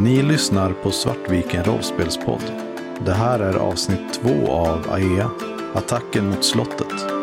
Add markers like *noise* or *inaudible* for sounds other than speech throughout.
Ni lyssnar på Svartviken rollspelspodd. Det här är avsnitt två av AEA, Attacken mot slottet.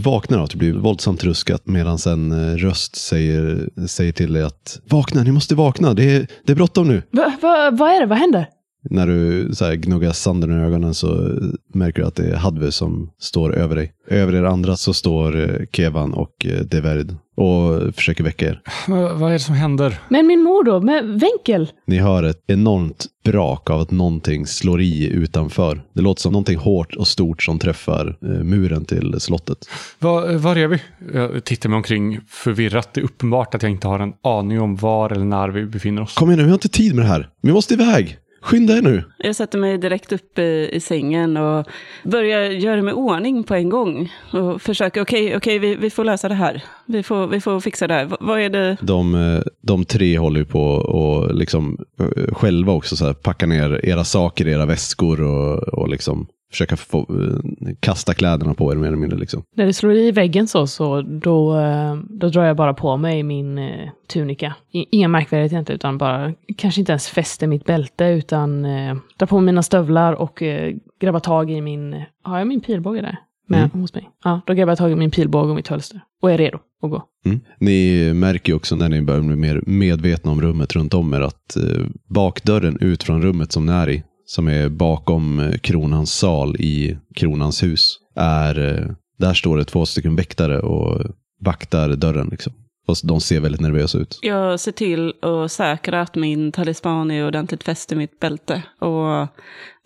Vaknar av att du blir våldsamt ruskat medan en eh, röst säger, säger till dig att vakna, ni måste vakna, det är, det är bråttom nu. Va, va, vad är det? Vad händer? När du så här, gnuggar sanden i ögonen så märker du att det är Hadve som står över dig. Över er andra så står eh, Kevan och eh, Deverd och försöker väcka er. Vad vad är det som händer? Men min mor då? Med Wenkel? Ni hör ett enormt brak av att någonting slår i utanför. Det låter som någonting hårt och stort som träffar eh, muren till slottet. Var, var är vi? Jag tittar mig omkring förvirrat. Det är uppenbart att jag inte har en aning om var eller när vi befinner oss. Kom igen nu, vi har inte tid med det här. Vi måste iväg. Skynda er nu. Jag sätter mig direkt upp i, i sängen och börjar göra mig ordning på en gång. Och försöker, okej, okej, vi, vi får lösa det här. Vi får, vi får fixa det här. V- vad är det? De, eh, de tre håller ju på och liksom eh, själva också så här, packa ner era saker i era väskor och, och liksom försöka få, eh, kasta kläderna på er mer eller mindre. Liksom. När det slår i väggen så, så då, eh, då drar jag bara på mig min eh, tunika. Inga märkvärdigheter egentligen, utan bara kanske inte ens fäster mitt bälte, utan eh, drar på mig mina stövlar och eh, grabbar tag i min... Har jag min pilbåge där? Med, Mm. hos mig? Ja, då grabbar jag tag i min pilbåge och mitt hölster. Och är redo att gå. Mm. Ni märker ju också när ni börjar bli mer medvetna om rummet runt om er att eh, bakdörren ut från rummet som ni är i, som är bakom eh, kronans sal i kronans hus, är, eh, där står det två stycken väktare och vaktar dörren. Liksom. Och de ser väldigt nervösa ut. Jag ser till att säkra att min talisman är ordentligt fäst i mitt bälte. Och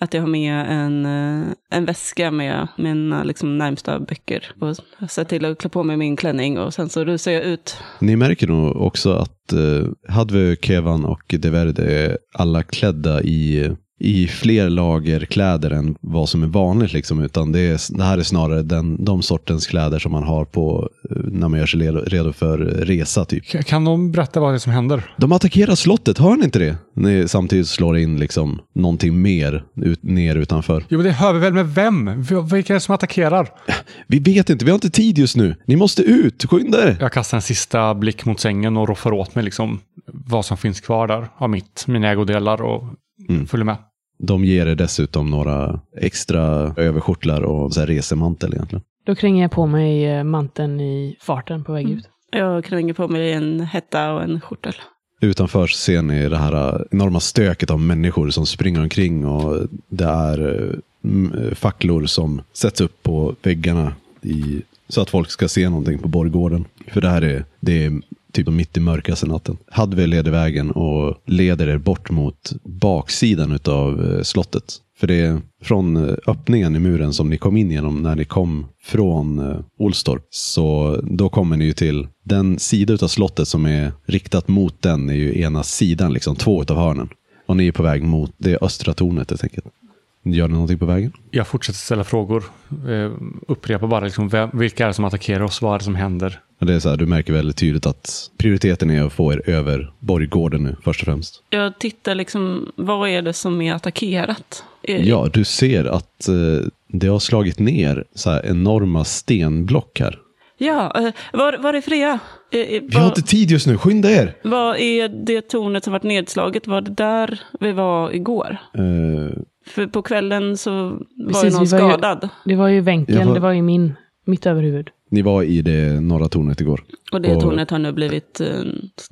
att jag har med en, eh, en väska med mina liksom, närmsta böcker. Och ser till att klä på mig min klänning och sen så rusar jag ut. Ni märker nog också att eh, Hadve, Kevan och Deverde är alla klädda i, i fler lager kläder än vad som är vanligt. Liksom, utan det, är, det här är snarare den, de sortens kläder som man har på eh, när man gör sig redo, för resa. Typ. Kan de berätta vad det är som händer? De attackerar slottet, hör ni inte det? Ni samtidigt slår in liksom någonting mer ut, ner utanför. Jo, men det hör vi väl med vem? Vilka är det som attackerar? *laughs* Vi vet inte, vi har inte tid just nu. Ni måste ut, skynda er! Jag kastar en sista blick mot sängen och roffar åt mig liksom vad som finns kvar där av mitt, mina ägodelar och Mm. följer med. De ger er dessutom några extra överskjortlar och så här resemantel egentligen. Då kränger jag på mig eh, manteln i farten på väg Mm. ut. Jag kränger på mig en hetta och en skjortel. Utanför ser ni det här enorma stöket av människor som springer omkring och det är eh, facklor som sätts upp på väggarna i, så att folk ska se någonting på borggården. För det här är, det är typ mitt i mörkaste natten. Hadve leder vägen och leder er bort mot baksidan av eh, slottet. För det är från eh, öppningen i muren som ni kom in genom när ni kom från eh, Olstorp. Så då kommer ni ju till den sida av slottet som är riktat mot den är ju ena sidan, liksom två av hörnen. Och ni är på väg mot det östra tornet helt enkelt. Gör ni någonting på vägen? Jag fortsätter ställa frågor. Eh, upprepar bara liksom, vem, vilka är det som attackerar oss? Vad är det som händer? Det är så här, du märker väldigt tydligt att prioriteten är att få er över borggården nu först och främst. Jag tittar liksom, vad är det som är attackerat? Är- Ja, du ser att eh, det har slagit ner så här enorma stenblock här. Ja, eh, var, var är Freja? Eh, eh, Vi har inte tid just nu, skynda er! Vad är det tornet som varit nedslaget? Var det där vi var igår? För på kvällen så var Precis, ju någon var ju- skadad. Det var ju Wenkel, Jag var- det var ju min, mitt överhuvud. ni var i det norra tornet igår. Och det Och- tornet har nu blivit eh,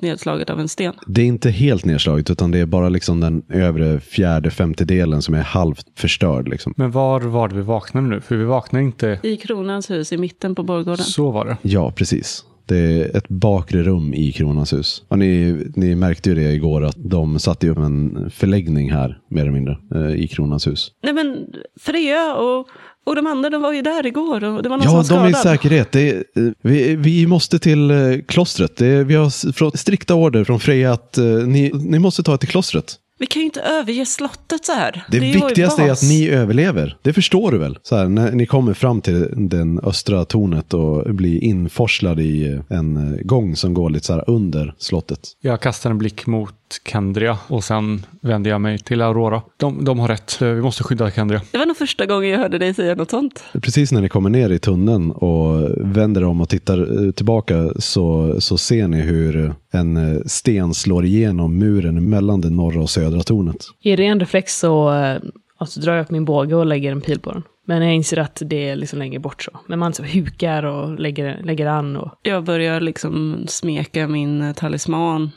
nedslaget av en sten. Det är inte helt nedslaget, utan det är bara liksom den övre fjärde femtedelen som är halvt förstörd. Liksom. Men var var det vi vaknade nu? För vi vaknade inte... I kronans hus i mitten på borggården. Så var det. Ja, precis. Det är ett bakre rum i Kronans hus. Och ni, ni märkte ju det igår att de satte upp en förläggning här, mer eller mindre, eh, i Kronans hus. Nej men Freja och, och de andra de var ju där igår och det var någon Ja, som de var är i skadad. säkerhet. Är, eh, vi, vi måste till eh, klostret. Är, vi har strikta order från Freja att ni, ni måste ta er till klostret. Vi kan ju inte överge slottet så här. Det, vår viktigaste är att ni överlever. Det förstår du väl? Så här, när ni kommer fram till den östra tornet och blir inforslad i en gång som går lite så här under slottet. Jag kastar en blick mot Kendria och sen vänder jag mig till Aurora. De, de har rätt. Vi måste skydda Kendria. Det var nog första gången jag hörde dig säga något sånt. Precis när ni kommer ner i tunneln och vänder om och tittar eh, tillbaka så, så ser ni hur en eh, sten slår igenom muren mellan det norra och södra tornet. I ren reflex så eh, alltså, drar jag upp min båge och lägger en pil på den. Men jag inser att det är liksom längre bort så. Men man så hukar och lägger, lägger an och... Jag börjar liksom smeka min talisman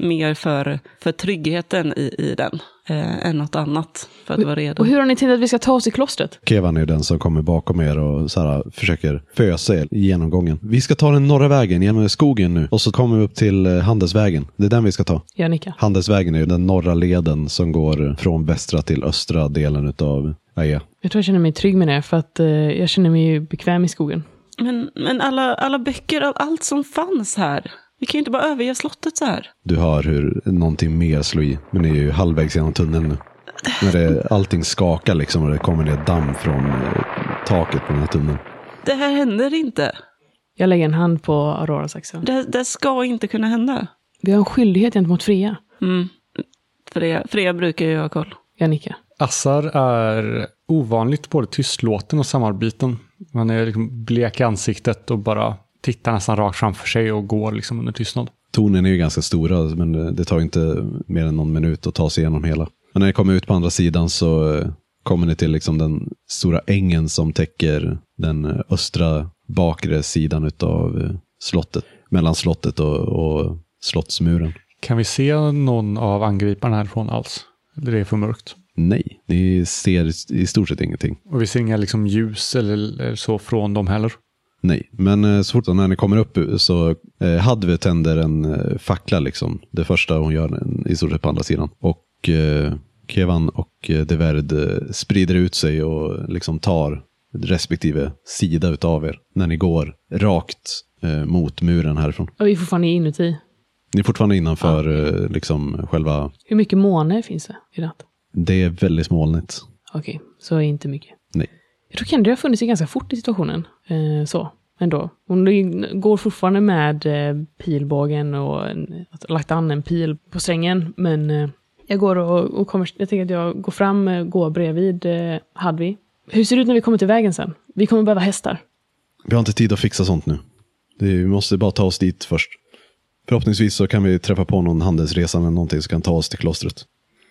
mer för, för tryggheten i, i den eh, än något annat. För att vara redo. Och hur har ni tänkt att vi ska ta oss till klostret? Kevan är den som kommer bakom er och så här, försöker fösa er genom gången. Vi ska ta den norra vägen genom skogen nu och så kommer vi upp till eh, Handelsvägen. Det är den vi ska ta. Jag nickar. Handelsvägen är ju den norra leden som går från västra till östra delen av Aea. Jag tror jag känner mig trygg med det, för att eh, jag känner mig ju bekväm i skogen. Men, men alla, alla böcker, all- allt som fanns här. Vi kan ju inte bara överge slottet så här. Du hör hur någonting mer slår i. Men ni är ju halvvägs genom tunneln nu. När det, allting skakar liksom och det kommer ner damm från eh, taket på den här tunneln. Det här händer inte. Jag lägger en hand på Auroras axel. Det, det ska inte kunna hända. Vi har en skyldighet gentemot Freja. Mm. Freja, Freja brukar ju ha koll. Jag nickar. Assar är ovanligt både tystlåten och samarbeten. Han är liksom blek i ansiktet och bara tittar nästan rakt framför sig och går liksom under tystnad. Tornen är ju ganska stora men eh, det tar inte mer än någon minut att ta sig igenom hela. Men när ni kommer ut på andra sidan så eh, kommer ni till liksom den stora ängen som täcker den eh, östra bakre sidan av slottet. Mellan slottet och, och slottsmuren. Kan vi se någon av angriparna härifrån alls? Eller det är för mörkt? Nej, ni ser i stort sett ingenting. Och vi ser inga liksom ljus eller, så från dem heller. Nej, men eh, så fort när ni kommer upp så eh, Hadve tänder en eh, fackla liksom. Det första hon gör i stort sett på andra sidan. Och eh, Kevan och Deverd sprider ut sig och liksom tar respektive sida utav er. När ni går rakt eh, mot muren härifrån. Och vi är fortfarande inuti. Ni är fortfarande innanför eh, liksom själva, Hur mycket måne finns det i natt? Det är väldigt molnigt. Okej, så är inte mycket. Nej. Jag tror Kendra har funnit sig ganska fort i situationen. Eh, så, ändå. Hon går fortfarande med eh, pilbågen och en, att- lagt an en pil på strängen. Men eh, jag går och, och kommer, jag tänker att jag går fram, eh, går bredvid eh, Hadvi. Hur ser det ut när vi kommer till vägen sen? Vi kommer behöva hästar. Vi har inte tid att fixa sånt nu. Vi måste bara ta oss dit först. Förhoppningsvis så kan vi träffa på någon handelsresande eller någonting som kan ta oss till klostret.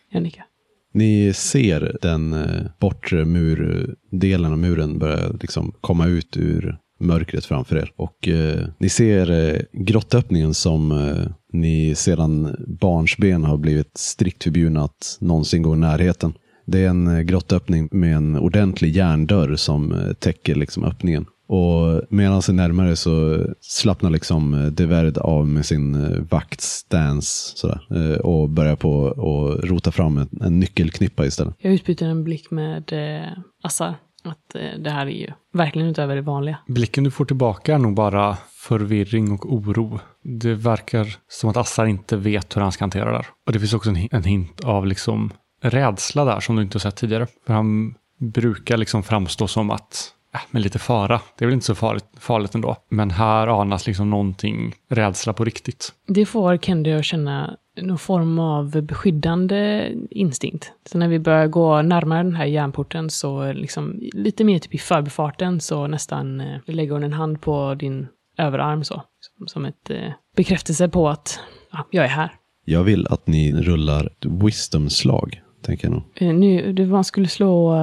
Jag nickar. Ni ser den eh, bortre murdelen av muren börja liksom komma ut ur mörkret framför er. Och eh, ni ser eh, grottöppningen som eh, ni sedan barnsben har blivit strikt förbjudna att någonsin gå i närheten. Det är en eh, grottöppning med en ordentlig järndörr som eh, täcker liksom öppningen. Och medan han närmare så slappnar liksom eh, Deverd av med sin eh, vaktstance sådär, eh, och börjar på att rota fram en, en nyckelknippa istället. Jag utbyter en blick med eh, Assar. Att eh, det här är ju verkligen utöver det vanliga. Blicken du får tillbaka är nog bara förvirring och oro. Det verkar som att Assar inte vet hur han ska hantera det där. Och det finns också en hint av liksom rädsla där som du inte har sett tidigare. För han brukar liksom framstå som att, äh, med lite fara, det är väl inte så farligt, farligt ändå. Men här anas liksom någonting rädsla på riktigt. Det får Kendi att känna någon form av beskyddande instinkt. Så när vi börjar gå närmare den här järnporten så liksom lite mer typ i förbifarten så nästan eh, lägger hon en hand på din överarm så. Som, som ett eh, bekräftelse på att ja, jag är här. Jag vill att ni rullar ett wisdom-slag, tänker jag nog. Eh, nu, man skulle slå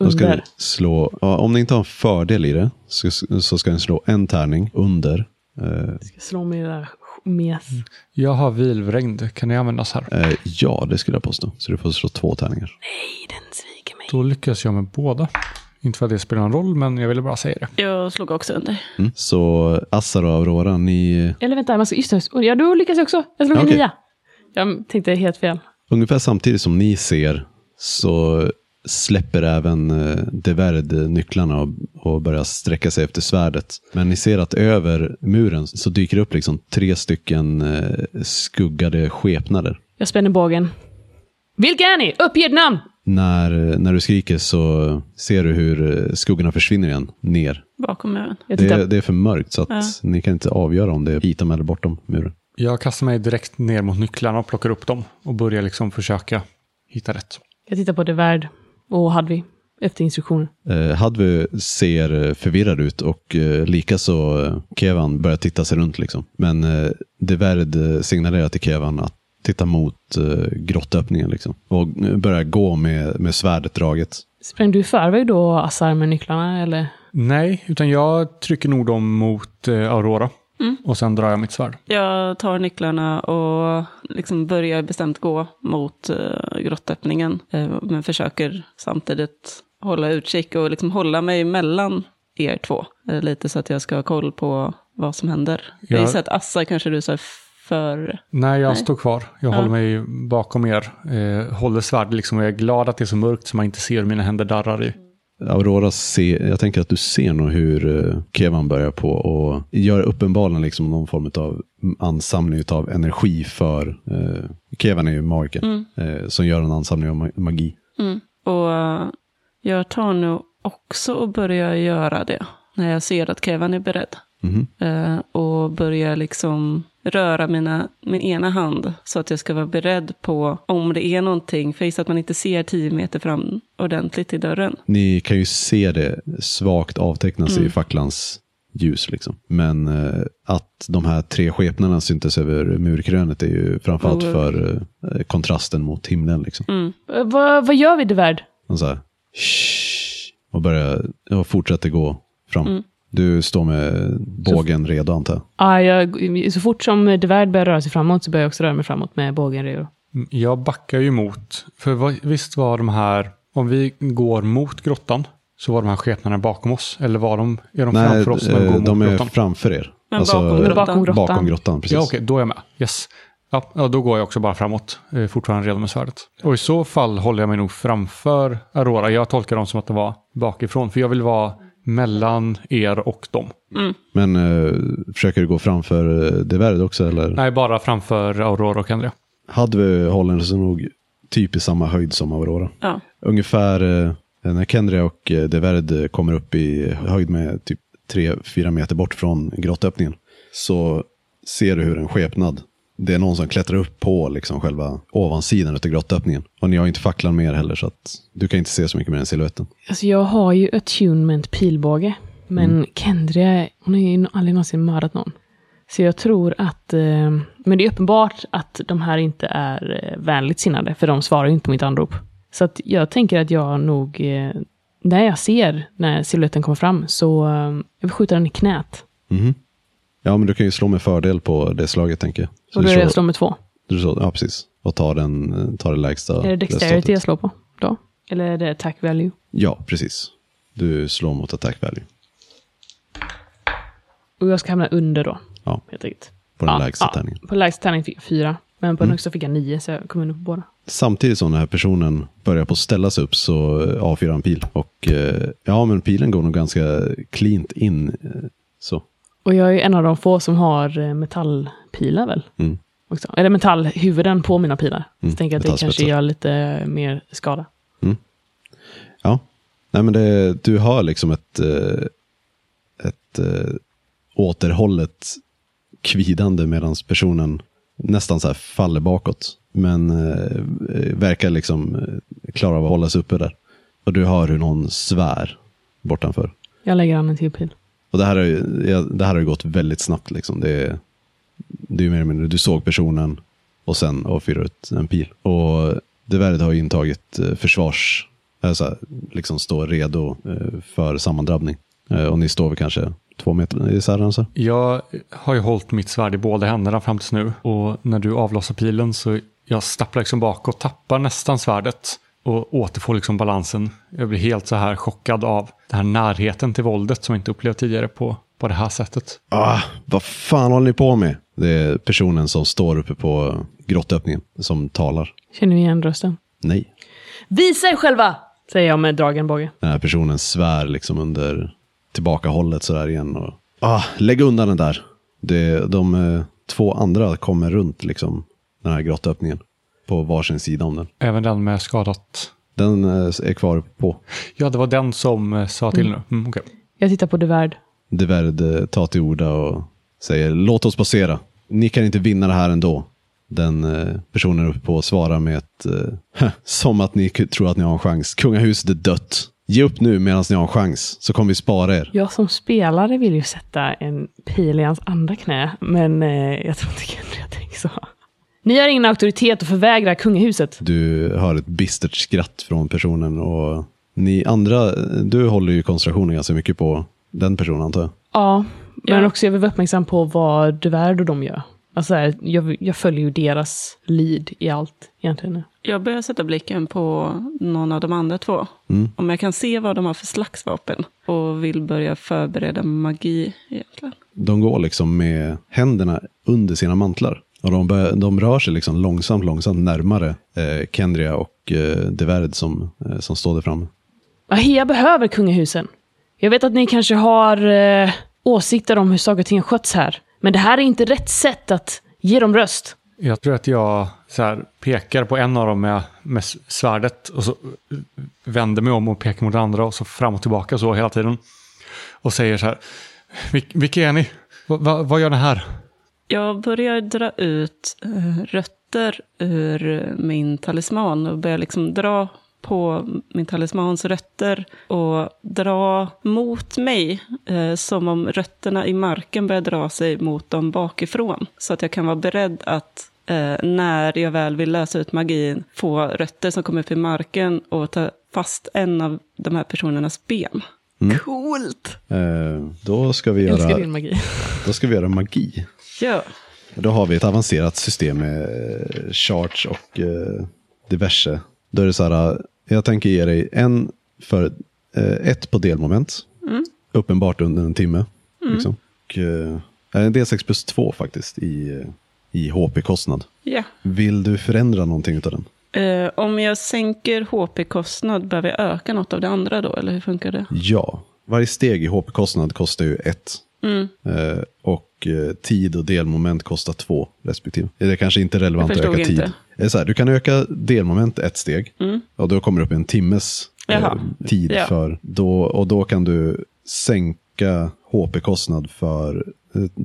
ni under. slå, ja, om ni inte har en fördel i det, så, så ska ni slå en tärning under. Jag ska slå med det där med. Jag har vilvregn, kan det användas här? eh, ja, det skulle jag påstå. Så du får slå två tärningar. Nej, den sviker mig. Då lyckas jag med båda. Inte för att det spelar någon roll, men jag ville bara säga det. Jag slog också under. Mm. Så Assar och Aurora, ni Eller vänta, man ska, just det, ja, då lyckas jag också. Jag slog en Okej. nia. Jag tänkte helt fel. Ungefär samtidigt som ni ser så släpper även eh, Deverd nycklarna och, och börjar sträcka sig efter svärdet. Men ni ser att över muren så dyker det upp liksom tre stycken eh, skuggade skepnader. Jag spänner bågen. Vilka är ni? Uppge ett namn! När, när du skriker så ser du hur eh, skuggorna försvinner igen, ner. Bakom muren. Jag Det, det är för mörkt så att Ja. ni kan inte avgöra om det är hitom eller bortom muren. Jag kastar mig direkt ner mot nycklarna och plockar upp dem och börjar liksom försöka hitta rätt. Jag tittar på Devärd och Hadvi efter instruktioner. Eh, Hadvi ser eh, förvirrad ut och eh, likaså eh, Kevan börjar titta sig runt. Liksom. Men eh, Deverd eh, signalerar till Kevan att titta mot eh, grottöppningen liksom. och eh, börjar gå med, med svärdet draget. Sprang du i förväg då, Assar, med nycklarna? Eller? Nej, utan jag trycker nog dem mot eh, Aurora. Mm. Och sen drar jag mitt svärd. Jag tar nycklarna och liksom börjar bestämt gå mot uh, grottöppningen. eh, men försöker samtidigt hålla utkik och liksom hålla mig mellan er två. eh, lite så att jag ska ha koll på vad som händer. Jag Ja. gissar att Assa kanske du sa för... Nej, jag Nej. står kvar. Jag Ja. håller mig bakom er. Eh, håller svärd liksom och jag är glad att det är så mörkt så man inte ser hur mina händer darrar i. Aurora ser, jag tänker att du ser nog hur eh, Kevan börjar på och gör uppenbarligen liksom någon form av ansamling av energi för, eh, Kevan är ju magiker, Mm. eh, som gör en ansamling av ma- magi. Mm. Och jag tar nog också och börjar göra det. När jag ser att Kevin är beredd. Mhm. Eh, och börjar liksom röra mina, min ena hand så att jag ska vara beredd på om det är någonting. För jag gissar att man inte ser tio meter fram ordentligt i dörren. Ni kan ju se det svagt avteckna sig Mm. i facklans ljus. Liksom. Men eh, att de här tre skepnaderna syntes över murkrönet är ju framförallt Oh. för eh, kontrasten mot himlen. Liksom. Mm. Eh, Vad, vad gör vi, Devärd? Och, så här, och börjar, och fortsätter gå fram. Mm. Du står med bågen redo antar. Ah, jag, så fort som Devärd börjar röra sig framåt så börjar jag också röra mig framåt med bågen redo. Mm, Jag backar ju mot, för vad, visst var de här, om vi går mot grottan, så var de här skepnaderna bakom oss? Eller var de, är de Nej, framför oss när vi eh, går mot de är grottan? framför er. Men bakom eh, grottan. Bakom grottan. Bakom grottan, precis. Ja, okej, då är jag med. Yes. Ja, ja, då går jag också bara framåt, eh, fortfarande redo med svärdet. Och i så fall håller jag mig nog framför Aurora. Jag tolkar dem som att det var bakifrån, för jag vill vara mellan er och dem. Mm. Men eh, försöker du gå framför eh, Deverd också? Eller? Nej, bara framför Aurora och Andrea. Hadvi håller sig nog typ i samma höjd som Aurora. Ja. Ungefär eh, när Kendria och eh, Deverd eh, kommer upp i höjd med typ 3-4 meter bort från grottöppningen så ser du hur en skepnad, det är någon som klättrar upp på liksom själva ovansidan av grottöppningen. Och ni har inte facklan med er heller så att du kan inte se så mycket mer än siluetten. Alltså jag har ju attunement pilbåge. Men Kendria, hon har ju aldrig någonsin mördat någon. Så jag tror att, eh, men det är uppenbart att de här inte är eh, vänligt sinnade, för de svarar ju inte på mitt anrop. Så att jag tänker att jag nog, eh, när jag ser när siluetten kommer fram, så eh, jag vill skjuta den i knät. Mhm. Ja, men du kan ju slå med fördel på det slaget tänker jag. Så Och då du är jag slår- slår med två. du slår, ja, precis. Och tar, den, tar det lägsta är det dexterity jag slår på då? Eller är det attack value? Ja, precis. Du slår mot attack value. Och jag ska hamna under då, Ja, helt enkelt. på den Ja, lägsta ja. tärningen. På lägsta tärningen fick jag fyra. Men på den Mm. högsta fick jag nio, så jag kom under på båda. Samtidigt som den här personen börjar på att ställa sig upp så eh, avfyrar han pil. Och eh, ja, men pilen går nog ganska cleant in. eh, Så. Och jag är en av de få som har eh, metallpilar väl? Mm. Också. Eller metallhuvuden på mina pilar. Så Mm, jag tänker att det kanske gör lite mer skada. Ja, nej men det, du hör liksom ett, eh, ett eh, återhållet kvidande medan personen nästan så faller bakåt. Men verkar liksom klara av att hålla sig uppe där. Och du hör hur någon svär bortanför. Jag lägger an en till pil. Och det här har ju, det här har gått väldigt snabbt. Liksom. Det, är- det är mer eller mindre, du såg personen och sen avfyrar ut en pil. Och det värdet har ju intagit eh, försvars, alltså, liksom står redo eh, för sammandrabbning. Eh, och ni står väl kanske två meter isär alltså? Jag har ju hållit mitt svärd i båda händerna fram tills nu. Och när du avlossar pilen så jag stapplar liksom bak och tappar nästan svärdet. Och återfår liksom balansen. Jag blir helt så här chockad av den här närheten till våldet som jag inte upplevt tidigare på, på det här sättet. Ah, vad fan håller ni på med? Det är personen som står uppe på grottöppningen som talar. Känner ni igen rösten? Nej. Visa er själva! Säger jag med dragen båge. Den här personen svär liksom under tillbakahållet sådär igen. Och, ah, lägg undan den där. Det, de eh, två andra kommer runt liksom den här grottöppningen. På varsin sida om den. Även den med skadat. Den eh, är kvar på. Ja, det var den som eh, sa till Mm. nu. Mm, okej. Jag tittar på Devärd. Deverd eh, tar till orda och säger låt oss passera. Ni kan inte vinna det här ändå. Den personen uppe på svarar med ett *laughs* som att ni tror att ni har en chans. Kungahuset är dött. Ge upp nu medan ni har en chans så kommer vi spara er. Jag som spelare vill ju sätta en pil i hans andra knä, men eh, jag tror inte Kendria tänker så. Ni har ingen auktoritet att förvägra kungahuset. Du hör ett bistert skratt från personen och ni andra, du håller ju koncentrationen ganska mycket på den personen antar jag. Ja, men Ja. också jag vill vara uppmärksam på vad Devärd och de gör. Alltså, här, jag, jag följer ju deras lead i allt egentligen. Jag börjar sätta blicken på någon av de andra två. Mm. Om jag kan se vad de har för slags vapen. Och vill börja förbereda magi egentligen. De går liksom med händerna under sina mantlar. Och de, bör, de rör sig liksom långsamt, långsamt närmare eh, Kendria och eh, Deverd som, eh, som står där framme. Ahea behöver kungahusen. Jag vet att ni kanske har eh, åsikter om hur saker och ting sköts här. Men det här är inte rätt sätt att ge dem röst. Jag tror att jag så här, pekar på en av dem med, med svärdet och så vänder mig om och pekar mot andra och så fram och tillbaka så hela tiden. Och säger så här, "Vil- vilka är ni? Va, vad gör ni här? Jag börjar dra ut eh, rötter ur min talisman och börjar liksom dra på min talismans rötter och dra mot mig eh, som om rötterna i marken börjar dra sig mot dem bakifrån. Så att jag kan vara beredd att eh, när jag väl vill lösa ut magin få rötter som kommer upp i marken och ta fast en av de här personernas ben. Coolt! Eh, då, ska vi Jag älskar göra, din magi. *laughs* då ska vi göra magi. Ja. Då har vi ett avancerat system med eh, charge och eh, diverse. Då är det så här, eh, jag tänker ge dig en för eh, ett på delmoment. Uppenbart under en timme. Liksom. Och, en D6 plus två faktiskt i, i HP-kostnad. Ja. Vill du förändra någonting utav den? Eh, om jag sänker HP-kostnad, behöver jag öka något av det andra då? Eller hur funkar det? Ja. Varje steg i HP-kostnad kostar ju ett. Mm. Eh, och eh, tid och delmoment kostar två respektive. Det är kanske inte relevant Jag att öka förstod tid. inte. Det är så här, du kan öka delmoment ett steg. Och då kommer det upp en timmes tid. Ja. för då, Och då kan du sänka HP-kostnad för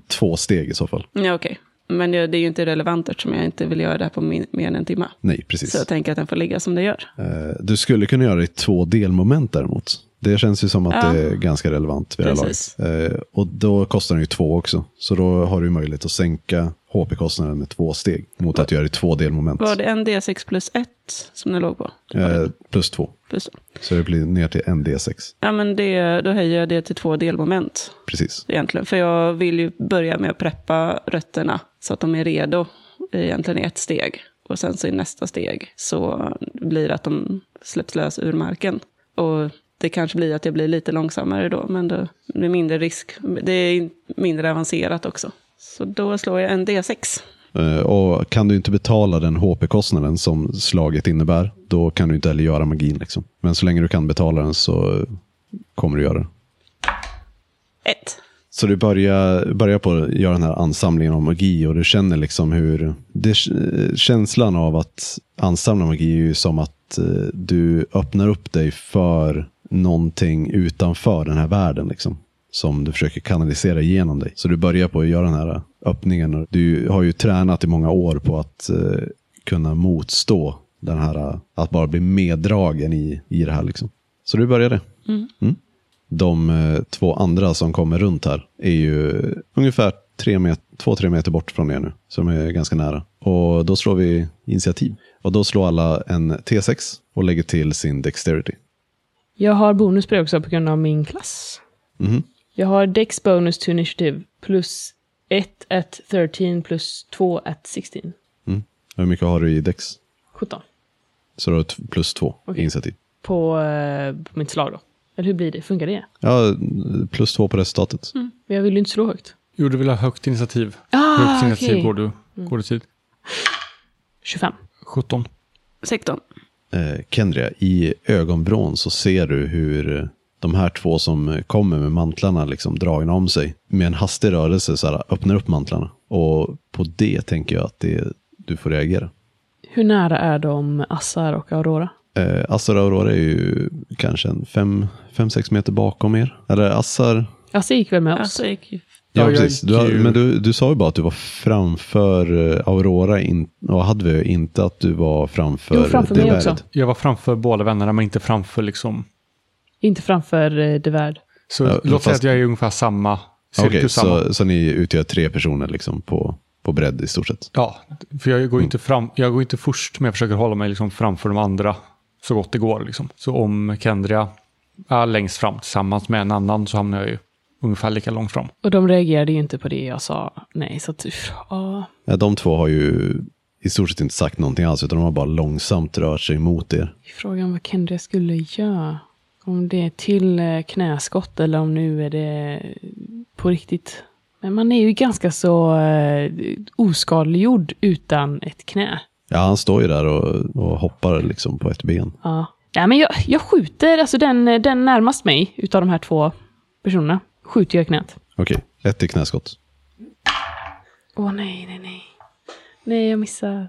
två steg i så fall. Ja, okej. Men det det är ju inte relevant eftersom jag inte vill göra det här på min, mer än en timme. Nej, precis. Så jag tänker att den får ligga som det gör. Eh, Du skulle kunna göra det i två delmoment däremot. Det känns ju som att Ja. det är ganska relevant vid det här Precis. laget. Eh, Och då kostar den ju två också. Så då har du möjlighet att sänka HP-kostnaden med två steg. Mot att göra det i två delmoment. Var det en D6 plus 1 som det låg på? Det det. Eh, plus två. Plus. Så det blir ner till en D6. Ja, men det, då höjer jag det till två delmoment Precis. egentligen. För jag vill ju börja med att preppa rötterna så att de är redo egentligen i ett steg. Och sen så i nästa steg så blir det att de släpps lös ur marken. Och det kanske blir att jag blir lite långsammare då, men det blir mindre risk. Det är mindre avancerat också. Så då slår jag en D6. Eh, Och kan du inte betala den HP-kostnaden som slaget innebär, då kan du inte heller göra magin. Liksom. Men så länge du kan betala den så kommer du göra det. Ett. Så du börjar, börjar på att göra den här ansamlingen av magi och du känner liksom hur... Det, eh, känslan av att ansamla magi är ju som att eh, du öppnar upp dig för någonting utanför den här världen. Liksom, som du försöker kanalisera igenom dig. Så du börjar på att göra den här öppningen. och Du har ju tränat i många år på att eh, kunna motstå den här, att bara bli meddragen i, i det här. Liksom. Så du börjar det. Mm. De eh, två andra som kommer runt här är ju ungefär tre met- två, tre meter bort från er nu. Så de är ganska nära. Och då slår vi initiativ. Och då slår alla en T6 och lägger till sin Dexterity. Jag har bonus på det också på grund av min klass. Mhm. Jag har Dex bonus to initiative plus 1 at 13 plus 2 at 16. Hur mycket har du i Dex? 17. Så du har plus två i Okej. initiativ. På, eh, på mitt slag då. Eller hur blir det? Funkar det? Ja, plus två på resultatet. Men jag vill ju inte slå högt. Jo, du vill ha högt initiativ. Ah, högt initiativ okej. går du, går du tid. 25. 17. 16. Eh, Kendria, i ögonvrån så ser du hur de här två som kommer med mantlarna liksom dragna om sig med en hastig rörelse så här, öppnar upp mantlarna. Och på det tänker jag att det, du får reagera. Hur nära är de Assar och Aurora? Eh, Assar och Aurora är ju kanske en 5-6 meter bakom er. Eller Assar, Assar gick väl med oss? Alltså, gick ju- ja, precis. Du, har- men du, du sa ju bara att du var framför eh, Aurora in, och hade vi inte att du var framför Jo, framför mig också. Jag var framför båda vännerna men inte framför liksom. Inte framför eh, Devärd. Så Ja, låt säga att jag är ungefär samma cirkus Okej, samma. så, så ni utgör tre personer liksom på, på bredd i stort sett? Ja, för jag går ju inte fram, jag går inte först men jag försöker hålla mig liksom framför de andra så gott det går. Liksom. Så om Kendria är längst fram tillsammans med en annan så hamnar jag ju ungefär lika långt fram. Och de reagerade ju inte på det jag sa. Nej, så att, ja. Ja, de två har ju i stort sett inte sagt någonting alls, utan de har bara långsamt rört sig mot er. Frågan vad Kendria skulle göra. Om det är till eh, knäskott eller om nu är det på riktigt. Men man är ju ganska så eh, oskadliggjord utan ett knä. Ja, han står ju där och, och hoppar liksom på ett ben. Ja. Ja, men jag, jag skjuter, alltså den, den närmast mig utav de här två personerna, skjuter jag i knät. Okej, ett i knäskott. Åh nej, nej, nej. Nej, jag missar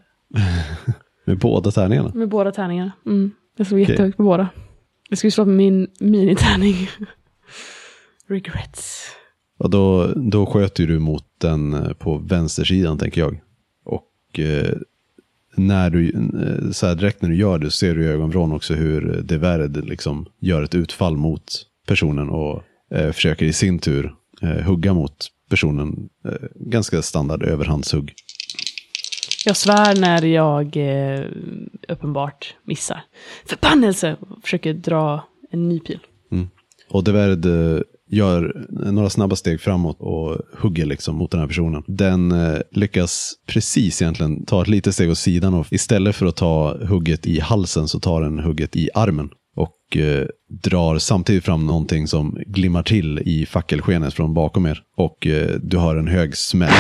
*laughs* Med båda tärningarna. med båda tärningarna. Mm. Jag slog Okej. jättehögt på båda. Jag skulle slå med min minitärning. *laughs* Regrets. Och då, då sköt ju du mot den eh, på vänstersidan, tänker jag. Och eh, när du, eh, så här, direkt när du gör det så ser du i ögonvrån också hur Deverd liksom gör ett utfall mot personen och eh, försöker i sin tur eh, hugga mot personen. Eh, ganska standard överhandshugg. Jag svär när jag eh, uppenbart missar. Förbannelse! Försöker dra en ny pil. Och Deverd eh, gör några snabba steg framåt och hugger liksom mot den här personen. Den eh, lyckas precis egentligen ta ett litet steg åt sidan och istället för att ta hugget i halsen så tar den hugget i armen. Och eh, drar samtidigt fram någonting som glimmar till i fackelskenet från bakom er. Och eh, du hör en hög smäll.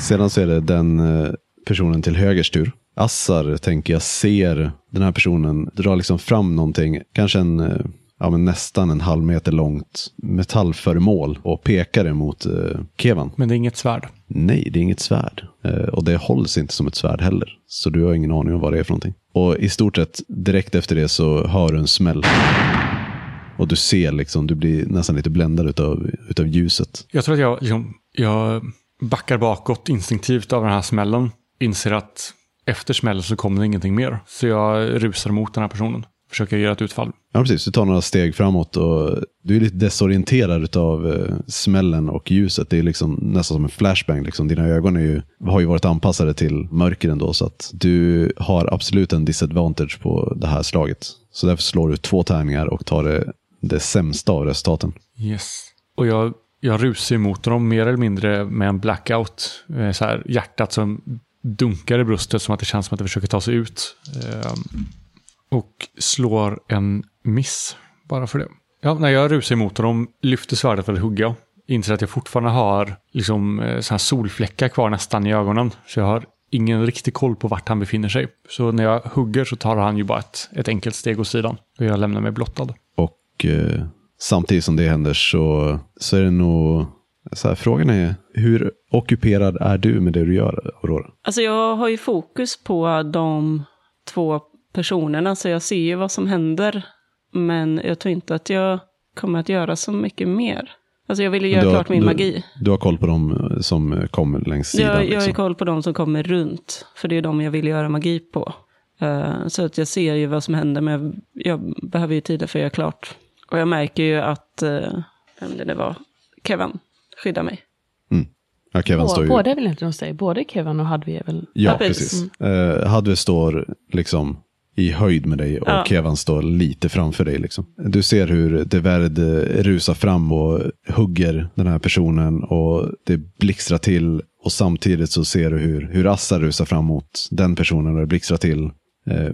Sedan så är det den eh, personen till högers tur. Assar, tänker jag, ser den här personen dra liksom fram någonting, kanske en, eh, ja, men nästan en halv meter långt metallföremål och pekar det mot eh, Kevan. Men det är inget svärd. Nej, det är inget svärd. Eh, och det hålls inte som ett svärd heller. Så du har ingen aning om vad det är för någonting. Och i stort sett direkt efter det så hör du en smäll. Och du ser liksom, du blir nästan lite bländad utav, utav ljuset. Jag tror att jag, liksom, jag backar bakåt instinktivt av den här smällen. Inser att efter smällen så kommer det ingenting mer. Så jag rusar mot den här personen. Försöker göra ett utfall. Ja, precis. Du tar några steg framåt och du är lite desorienterad av eh, smällen och ljuset. Det är liksom nästan som en flashbang. Liksom. Dina ögon är ju, har ju varit anpassade till mörker ändå, så att du har absolut en disadvantage på det här slaget. Så därför slår du två tärningar och tar det, det sämsta av resultaten. Yes. Och jag, jag rusar emot dem mer eller mindre med en blackout. Eh, Så här, hjärtat som dunkar i bröstet som att det känns som att det försöker ta sig ut. Och slår en miss bara för det. Ja, när jag rusar emot dem, lyfter svärdet för att hugga. Inser att jag fortfarande har liksom, eh, så här solfläckar kvar nästan i ögonen. Så jag har ingen riktig koll på vart han befinner sig. Så när jag hugger så tar han ju bara ett, ett enkelt steg åt sidan. Och jag lämnar mig blottad. Och eh, samtidigt som det händer så, så är det nog... Så här, frågan är, hur ockuperad är du med det du gör, Aurora? Alltså jag har ju fokus på de två personerna, så jag ser ju vad som händer. Men jag tror inte att jag kommer att göra så mycket mer. Alltså jag vill ju göra har- klart min du, magi. Du har koll på dem eh, som kommer längs sidan? Jag, jag har ju liksom. koll på de som kommer runt, för det är de jag vill göra magi på. Eh, så att jag ser ju vad som händer, men jag behöver ju tid för att göra klart. Och jag märker ju att, uh, vem det nu var, Kevin skyddar mig. Ja, Kevin står ju... Båda väl inte de säger, både Kevin och Hadvi är väl... Ja, Ja, precis. precis. Uh, Hadve står liksom i höjd med dig och Ja. Kevan står lite framför dig. Liksom. Du ser hur Deverd eh, rusar fram och hugger den här personen och det blixtrar till. Och samtidigt så ser du hur, hur Assa rusar fram mot den personen och det blixtrar till. Eh,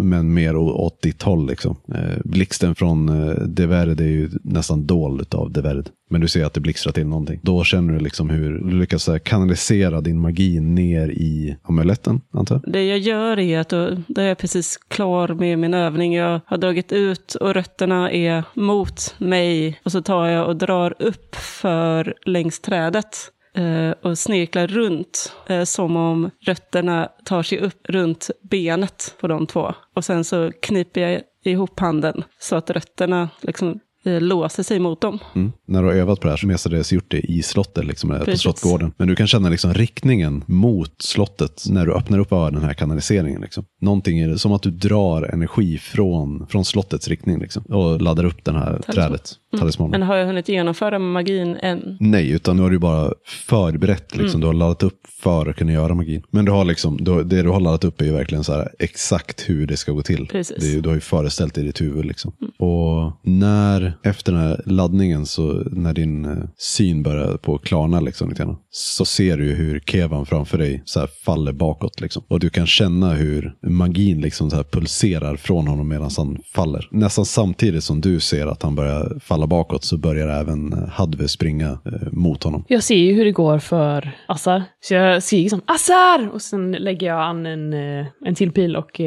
men mer å- åt ditt håll. Liksom. Eh, blixten från eh, de Verde är ju nästan dold av de Verde. Men du ser att det blixtrar till någonting. Då känner du liksom hur du lyckas kanalisera din magi ner i amuletten, antar jag. Det jag gör är att då, då är jag precis klar med min övning. Jag har dragit ut och rötterna är mot mig. Och så tar jag och drar upp för längs trädet eh, och snirklar runt eh, som om rötterna tar sig upp runt benet på de två. Och sen så kniper jag ihop handen så att rötterna liksom eh, låser sig mot dem. Mm. När du har övat på det här så mestadels gjort det i slottet, liksom, på slottgården. Men du kan känna liksom riktningen mot slottet när du öppnar upp för den här kanaliseringen. Liksom. Någonting är det, som att du drar energi från, från slottets riktning liksom, och laddar upp den här trädet, talismanen. Men har jag hunnit genomföra magin än? Nej, utan nu har du bara förberett. Liksom. Du har laddat upp för att kunna göra magin. Men du har liksom, du, det du har laddat upp är ju verkligen så här, exakt hur det ska gå till. Precis. Det du har ju föreställt i ditt huvud. Liksom. Och när, efter den här laddningen, så när din eh, syn börjar på att klarna, liksom, lite grann, så ser du hur Kevan framför dig så här, faller bakåt. Liksom. Och du kan känna hur magin liksom, så här, pulserar från honom medan han faller. Nästan samtidigt som du ser att han börjar falla bakåt så börjar även eh, Hadve springa eh, mot honom. Jag ser ju hur det går för Assar. Så jag ser liksom Assar! Och sen lägger jag an en, eh, en till pil och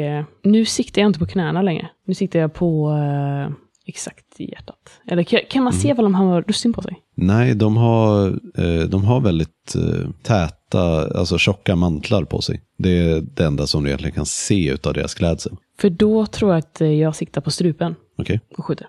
nu siktar jag inte på knäna längre. Nu siktar jag på eh, exakt i hjärtat. Eller kan, man se vad de har rustning på sig? Nej, de har, de har väldigt täta, alltså tjocka mantlar på sig. Det är det enda som du egentligen kan se utav deras klädsel. För då tror jag att jag siktar på strupen Okej? och skjuter.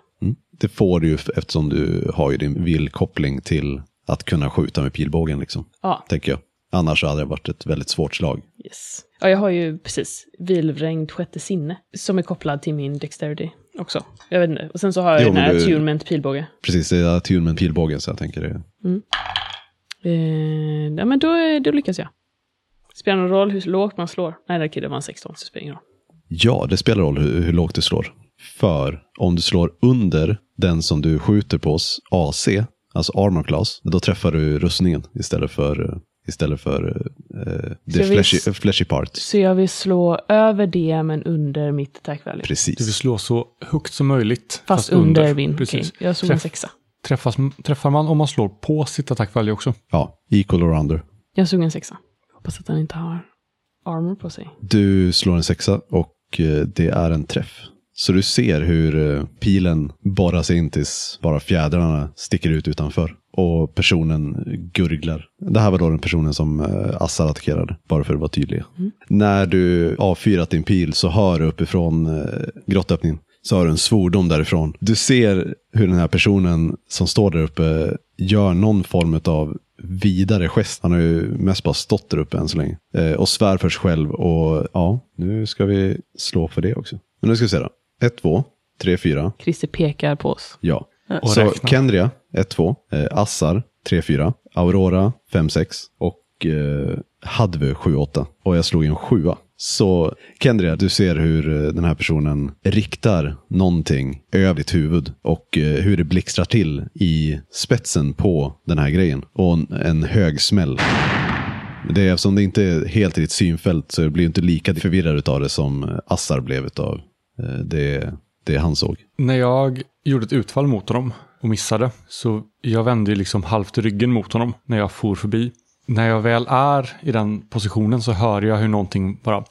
Mm. Det får du ju eftersom du har ju din villkoppling till att kunna skjuta med pilbågen, liksom, Ja, tänker jag. Annars hade det varit ett väldigt svårt slag. yes. Ja, jag har ju precis vilvrängd sjätte sinne som är kopplad till min dexterity också. Jag vet inte. Och sen så har jag Jo, den här du- attunement pilbåge. Precis, det är attunement pilbågen, så jag tänker det. Eh, ja, men då, då lyckas jag. Spelar någon roll hur lågt man slår? Nej, det det var en 16, så det spelar ingen roll. Ja, det spelar roll hur, hur lågt du slår. För om du slår under den som du skjuter på AC, alltså armor class, då träffar du rustningen istället för, eh, istället för eh, Så the vi- fleshy, fleshy part. Så jag vill slå över det, men under mitt attack value. Precis. Du vill slå så högt som möjligt. Fast, under min. Precis. Okej, jag slog en Träff- sexa. Träffas, träffar man om man slår på sitt attackvalue också? Ja, equal or under. Jag slog en sexa. Hoppas att han inte har armor på sig. Du slår en sexa och eh, det är en träff. Så du ser hur eh, pilen borrar sig in tills bara fjädrarna sticker ut utanför. Och personen gurglar. Det här var då den personen som eh, Assar attackerade, bara för att vara tydlig. När du avfyrat din pil så hör du uppifrån eh, grottöppningen så har du en svordom därifrån. Du ser hur den här personen som står där uppe gör någon form av vidare gest. Han har ju mest bara stått där uppe än så länge. Eh, och svär för sig själv och ja, nu ska vi slå för det också. Men nu ska vi se då. 1, 2, 3, 4. Christer pekar på oss. Ja. Och så räkna. Kendria 1, 2. Eh, Assar 3, 4. Aurora 5, 6. Och eh, Hadve 7, 8. Och jag slog en 7. Så Kendria, du ser hur eh, den här personen riktar någonting över ditt huvud och eh, hur det blixtrar till i spetsen på den här grejen. Och en, hög smäll. Det är, eftersom det inte är helt i ditt synfält så blir du inte lika förvirrad av det som Assar blev eh, det, det han såg. När jag gjorde ett utfall mot honom och missade, så jag vände ju liksom halvt ryggen mot honom när jag for förbi. När jag väl är i den positionen så hör jag hur någonting bara...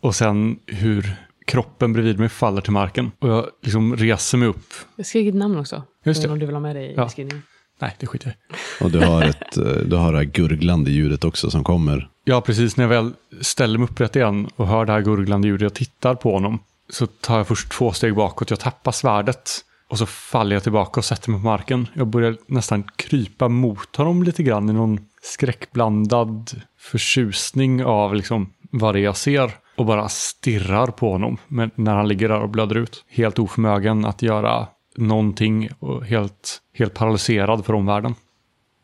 Och sen hur kroppen bredvid mig faller till marken. Och jag liksom reser mig upp. Jag skrev ditt namn också. Just det. Om du vill ha med det i Ja. beskrivningen. Nej, det skiter jag. Och du har, ett, eh, du har det här gurglande ljudet också som kommer. Ja, precis när jag väl ställer mig upprätt igen och hör det här gurglande ljudet, jag tittar på honom, så tar jag först två steg bakåt, jag tappar svärdet och så faller jag tillbaka och sätter mig på marken. Jag börjar nästan krypa mot honom lite grann i någon skräckblandad förtjusning av liksom vad det är jag ser och bara stirrar på honom men när han ligger där och blöder ut. Helt oförmögen att göra någonting och helt, helt paralyserad för omvärlden.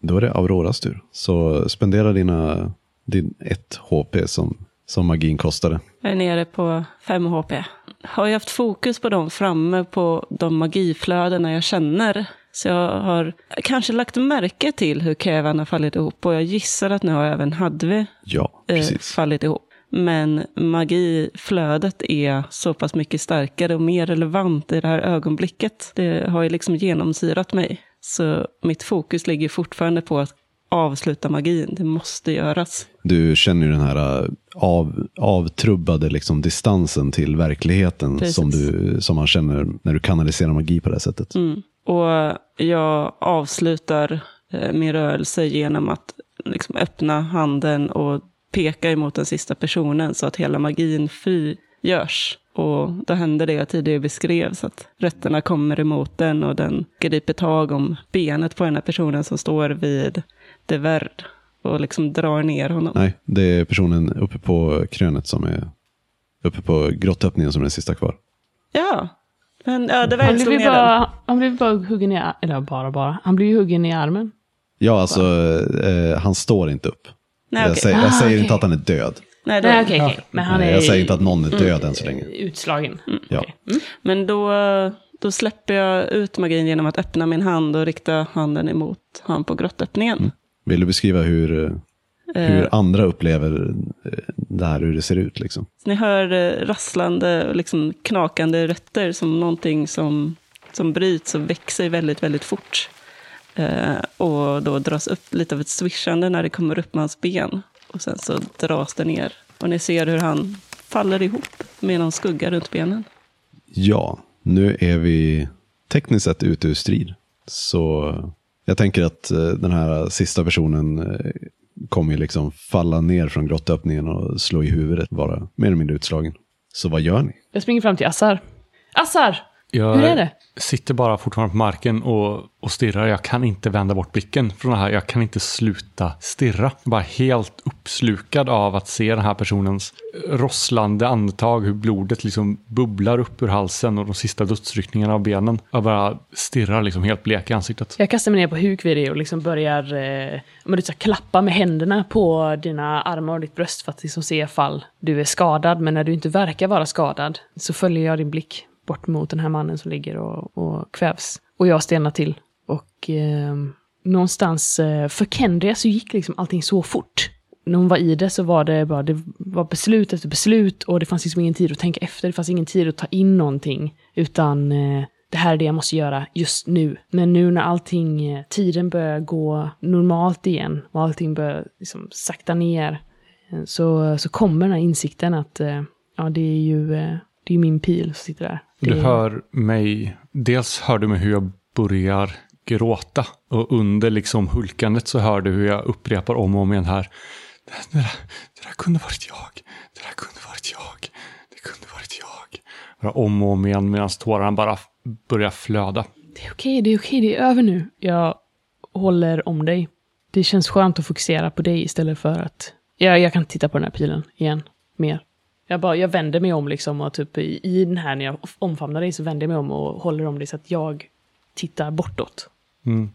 Då är det Auroras tur. Så spendera dina, din ett HP som, som magin kostade. Jag är nere på 5 HP. Har jag haft fokus på dem framme på de magiflödena jag känner. Så jag har kanske lagt märke till hur Kevan har fallit ihop. Och jag gissar att nu har även Hadve Ja, eh, fallit ihop. Men magiflödet är så pass mycket starkare och mer relevant i det här ögonblicket. Det har ju liksom genomsyrat mig. Så mitt fokus ligger fortfarande på att avsluta magin. Det måste göras. Du känner ju den här äh, av, avtrubbade liksom distansen till verkligheten Precis. som, du, som man känner när du kanaliserar magi på det här sättet. Mm. Och jag avslutar eh, min rörelse genom att liksom öppna handen och peka emot den sista personen så att hela magin frigörs. Och då händer det jag tidigare beskrev, så att rötterna kommer emot den och den griper tag om benet på den här personen som står vid det värd och liksom drar ner honom. Nej, det är personen uppe på krönet som är uppe på grottöppningen som är den sista kvar. Ja, men ja, det Han var blev den. bara, han blev bara huggen i, eller bara bara, han blev ju huggen i armen. Ja, alltså eh, han står inte upp. Nej, jag säger, jag Ah, säger okej. inte att han är död. Nej, då, Nej, okej, okej. Men han är jag säger inte att någon är död än så länge. utslagen. Ja. Okej. Mm. Men då, då släpper jag ut magin genom att öppna min hand och rikta handen emot han på grottöppningen. Vill du beskriva hur, eh, Eh, hur andra upplever eh, det här, hur det ser ut? Liksom? Ni hör eh, rasslande, liksom knakande rötter som någonting som, som bryts och växer väldigt, väldigt fort. Eh, och då dras upp lite av ett swishande när det kommer upp med hans ben. Och sen så dras det ner. Och ni ser hur han faller ihop med någon skugga runt benen. Ja, nu är vi tekniskt sett ute ur strid. Så jag tänker att eh, den här sista personen eh, kommer ju liksom falla ner från grottöppningen och slå i huvudet, vara mer eller mindre utslagen. Så vad gör ni? Jag springer fram till Assar. Assar! Jag Hur är det? sitter bara fortfarande på marken och, och stirrar. Jag kan inte vända bort blicken från det här. Jag kan inte sluta stirra. Bara helt uppslukad av att se den här personens rosslande andetag. Hur blodet liksom bubblar upp ur halsen och de sista dödsryckningarna av benen. Jag bara stirrar liksom helt blek i ansiktet. Jag kastar mig ner på huk vid dig och liksom börjar eh, men du, här, klappa med händerna på dina armar och ditt bröst för att liksom se ifall du är skadad. Men när du inte verkar vara skadad så följer jag din blick bort mot den här mannen som ligger och, och kvävs. Och jag stelnar till. Och eh, någonstans, eh, för Kendria så gick liksom allting så fort. När hon var i det så var det bara, det var beslut efter beslut och det fanns liksom ingen tid att tänka efter. Det fanns ingen tid att ta in någonting. Utan eh, det här är det jag måste göra just nu. Men nu när allting, eh, tiden börjar gå normalt igen och allting börjar liksom sakta ner. Eh, så, så kommer den här insikten att eh, ja, det är ju eh, det är min pil som sitter där. Det Du hör mig, dels hör du mig hur jag börjar gråta. Och under liksom hulkandet så hör du hur jag upprepar om och om igen här. Det, där, det där kunde varit jag. Det där kunde varit jag. Det kunde varit jag. Bara om och om igen medan tårarna bara börjar flöda. Det är okej, det är okej, det är över nu. Jag håller om dig. Det känns skönt att fokusera på dig istället för att... Jag, jag kan titta på den här pilen igen, mer. Jag, bara, jag vänder mig om liksom och typ i, i den här när jag omfamnar dig så vänder jag mig om och håller om dig så att jag tittar bortåt. Mm.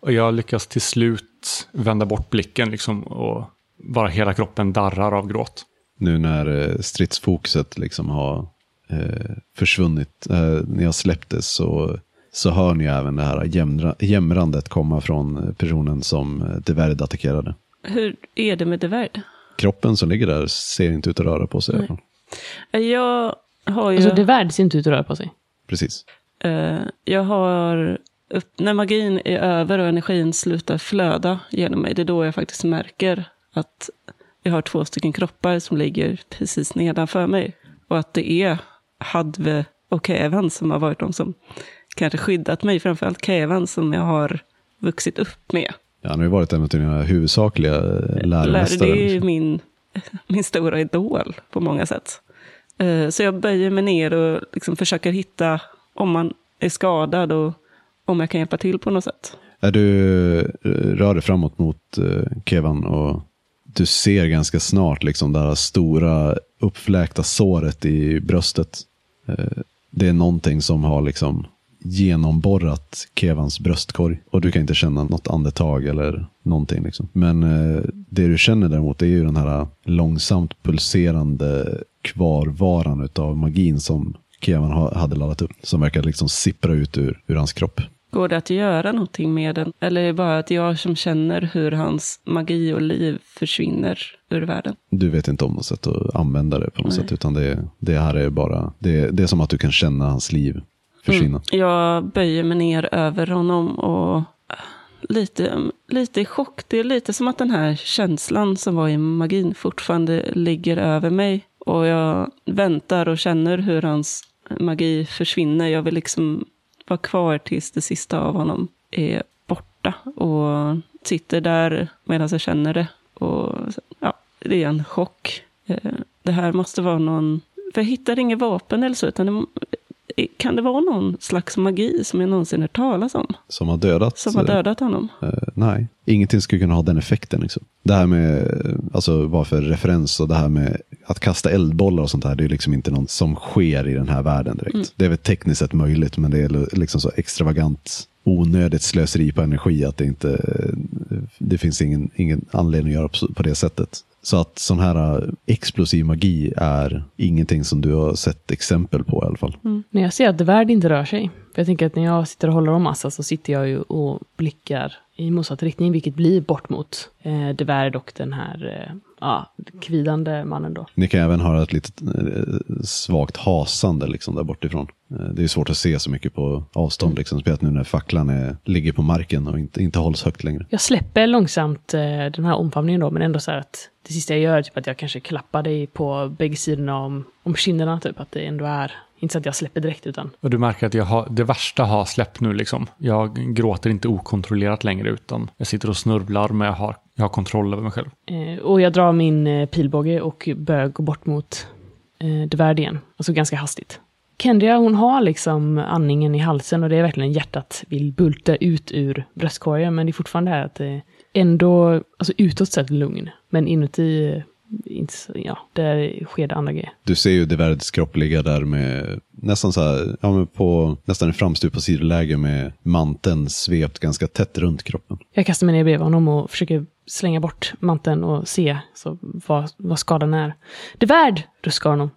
Och jag lyckas till slut vända bort blicken liksom och bara hela kroppen darrar av gråt. Nu när eh, stridsfokuset liksom har eh, försvunnit, eh, ni har släppt det så, så hör ni även det här jämra, jämrandet komma från personen som eh, Deverd attackerade. Hur är det med Deverd? Kroppen som ligger där ser inte ut att röra på sig. fall. Jag har ju... Alltså det ser inte ut att röra på sig. Precis. Eh, jag har, upp, när magin är över och energin slutar flöda genom mig, det är då jag faktiskt märker att jag har två stycken kroppar som ligger precis nedanför mig. Och att det är Hadve och Kevan som har varit de som kanske skyddat mig, framförallt Kevan som jag har vuxit upp med. Ja, han har ju varit en av dina huvudsakliga eh, läromästare. det är ju min, *laughs* min stora idol på många sätt. Eh, Så jag böjer mig ner och liksom försöker hitta om man är skadad och om jag kan hjälpa till på något sätt. Är du eh, rör dig framåt mot Kevan och du ser ganska snart liksom det här stora uppfläkta såret i bröstet. Det är någonting som har liksom genomborrat Kevans bröstkorg och du kan inte känna något andetag eller någonting. Liksom. Men eh, det du känner däremot är ju den här långsamt pulserande kvarvaran av magin som Kevan ha- hade laddat upp. Som verkar liksom sippra ut ur, ur hans kropp. Går det att göra någonting med den? Eller är det bara att jag som känner hur hans magi och liv försvinner ur världen? Du vet inte om något sätt att använda det på något Nej. sätt. Utan det, det här är bara, det, det är som att du kan känna hans liv försvinna. Mm. Jag böjer mig ner över honom och äh, lite, lite i chock. Det är lite som att den här känslan som var i magin fortfarande ligger över mig. Och jag väntar och känner hur hans magi försvinner. Jag vill liksom vara kvar tills det sista av honom är borta. Och sitter där medan jag känner det. Och ja, det är en chock. Eh, det här måste vara någon... För jag hittar inget vapen eller så, utan kan det vara någon slags magi som jag någonsin hört talas om? Som har dödat? Som har dödat honom? Uh, nej, ingenting skulle kunna ha den effekten. Liksom. Det här med, alltså bara för referens, och det här med att kasta eldbollar och sånt här, det är liksom inte något som sker i den här världen direkt. Mm. Det är väl tekniskt sett möjligt, men det är liksom så extravagant onödigt slöseri på energi att det inte det finns ingen, ingen anledning att göra på, på det sättet. Så att sån här äh, explosiv magi är ingenting som du har sett exempel på i alla fall. Mm. Men jag ser att världen inte rör sig, för jag tänker att när jag sitter och håller om massa så sitter jag ju och blickar i motsatt riktning, vilket blir bort mot eh, äh, Devärd och den här eh, ja, kvidande mannen då. Ni kan även höra ett litet eh, svagt hasande liksom där bortifrån. Eh, det är svårt att se så mycket på avstånd, mm. liksom, speciellt nu när facklan är, ligger på marken och inte, inte hålls högt längre. Jag släpper långsamt eh, den här omfamningen då, men ändå så här att det sista jag gör är typ att jag kanske klappar dig på bägge sidorna om, om kinderna, typ att det ändå är inte så att jag släpper direkt utan... Och du märker att jag har, det värsta har släppt nu liksom. Jag gråter inte okontrollerat längre utan jag sitter och snurvlar men jag har, jag har kontroll över mig själv. Eh, och jag drar min eh, pilbåge och börjar gå bort mot eh, Devärd igen. Alltså ganska hastigt. Kendria hon har liksom andningen i halsen och det är verkligen hjärtat vill bulta ut ur bröstkorgen men det är fortfarande här att det ändå, alltså utåt sett lugn. Men inuti eh, ja, där sker det andra grejer. Du ser ju Deverds kropp ligga där med nästan så här, ja, men på nästan en framstupa sidoläge med manteln svept ganska tätt runt kroppen. Jag kastar mig ner bredvid honom och försöker slänga bort manteln och se så vad, vad skadan är. Devärd, ruskar honom.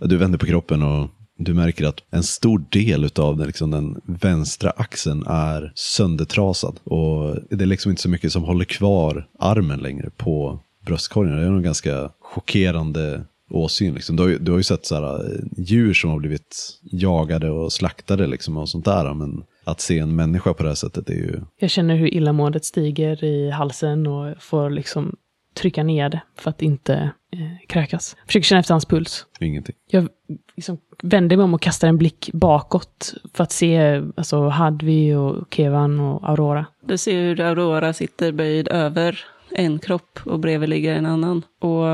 Du vänder på kroppen och du märker att en stor del av den, liksom den vänstra axeln är söndertrasad. Och det är liksom inte så mycket som håller kvar armen längre på bröstkorgen. Det är en ganska chockerande åsyn. Liksom. Du, har ju, du har ju sett så här, eh, djur som har blivit jagade och slaktade liksom, och sånt där. Men att se en människa på det här sättet är ju... Jag känner hur illamåendet stiger i halsen och får liksom trycka ner det för att inte eh, kräkas. Försöker känna efter hans puls. Ingenting. Jag liksom vänder mig om och kastar en blick bakåt för att se alltså, Hadvi och Kevan och Aurora. Du ser hur Aurora sitter böjd över en kropp och bredvid ligger en annan. Och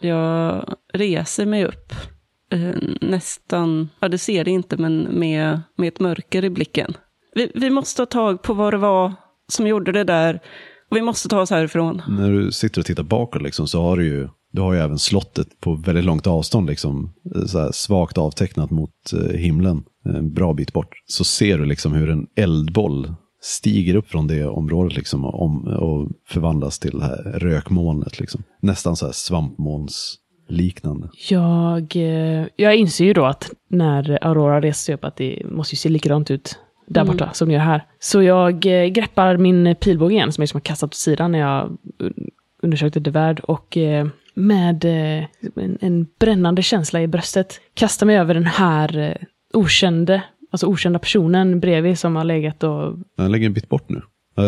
jag reser mig upp. Eh, nästan, ja det ser det inte, men med, med ett mörker i blicken. Vi, vi måste ta tag på vad det var som gjorde det där. Och vi måste ta oss härifrån. När du sitter och tittar bakåt liksom, så har du ju du har ju även slottet på väldigt långt avstånd, liksom, eh, så svagt avtecknat mot eh, himlen, en bra bit bort. Så ser du liksom hur en eldboll stiger upp från det området liksom och, och förvandlas till det här rökmolnet. Liksom. Nästan så här liknande. Jag, eh, jag inser ju då att när Aurora reser sig upp att det måste ju se likadant ut där mm. borta som det gör här. Så jag eh, greppar min pilbåge igen som jag liksom har kastat åt sidan när jag undersökte det värld och eh, med en, en brännande känsla i bröstet kastar mig över den här okände alltså okända personen bredvid som har legat och... Han lägger en bit bort nu.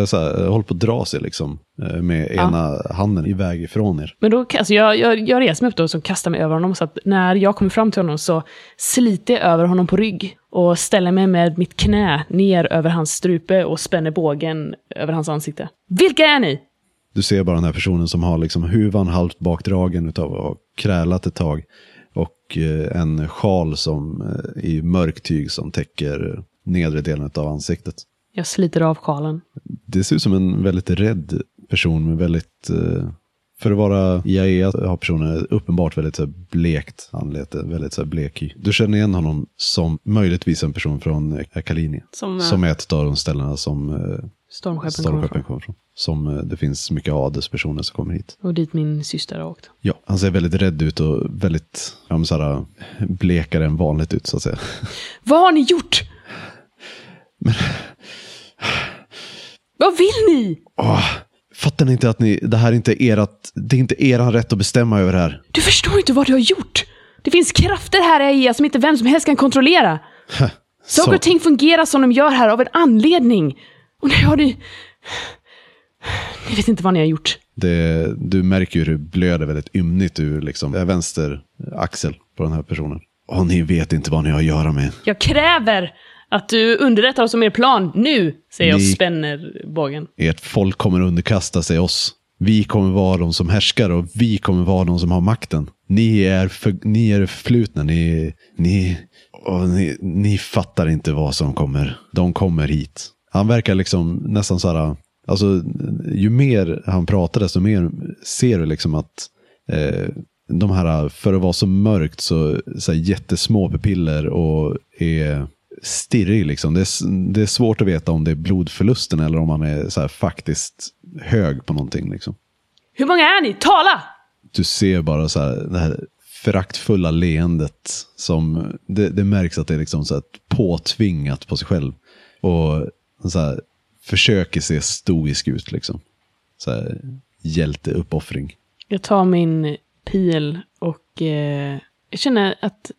Så här, håller på att dra sig liksom eh, med ena ja. handen iväg ifrån er. Men då, alltså jag, jag, jag reser mig upp då och kastar mig över honom. Så att när jag kommer fram till honom så sliter jag över honom på rygg och ställer mig med mitt knä ner över hans strupe och spänner bågen över hans ansikte. Vilka är ni? Du ser bara den här personen som har liksom huvan halvt bakdragen utav ha krälat ett tag. Och eh, en sjal som, eh, i mörk tyg som täcker nedre delen av ansiktet. Jag sliter av sjalen. Det ser ut som en väldigt rädd person med väldigt, eh, för att vara IAEA har personen uppenbart väldigt så blekt anlete, väldigt så blek hy. Du känner igen honom som möjligtvis en person från Kalini. Som, som är ett av de ställena som Stormskeppen, Stormskeppen kommer från. Som eh, det finns mycket adelspersoner som kommer hit. Och dit min syster har åkt. Ja, han ser väldigt rädd ut och väldigt ja, såhär, blekare än vanligt ut så att säga. *laughs* Vad har ni gjort? Men... Vad vill ni? Åh, fattar ni inte att ni, det här är inte ert, det är inte er rätt att bestämma över det här? Du förstår inte vad du har gjort. Det finns krafter här i som inte vem som helst kan kontrollera. *laughs* Saker och ting fungerar som de gör här av en anledning. Och nu har ni... Ni vet inte vad ni har gjort. Det, du märker hur det blöder väldigt ymnigt ur liksom, vänster axel på den här personen. Och ni vet inte vad ni har att göra med. Jag kräver att du underrättar oss om er plan nu, säger jag och Ni- spänner bågen. Ert folk kommer underkasta sig oss. Vi kommer vara de som härskar och vi kommer vara de som har makten. Ni är, för, ni är det förflutna. Ni, ni, och ni, ni fattar inte vad som kommer. De kommer hit. Han verkar liksom nästan så här. Alltså, ju mer han pratar desto mer ser du liksom att eh, de här, för att vara så mörkt, så, så här jättesmå pupiller och är stirrig. Liksom. Det, är, det är svårt att veta om det är blodförlusten eller om han är så här, faktiskt hög på någonting. Liksom. Hur många är ni? Tala! Du ser bara så här, det här föraktfulla leendet. Som, det, det märks att det är liksom så här påtvingat på sig själv. Och så här, försöker se stoisk ut. Liksom. Så här, hjälteuppoffring. Jag tar min pil och eh, jag känner att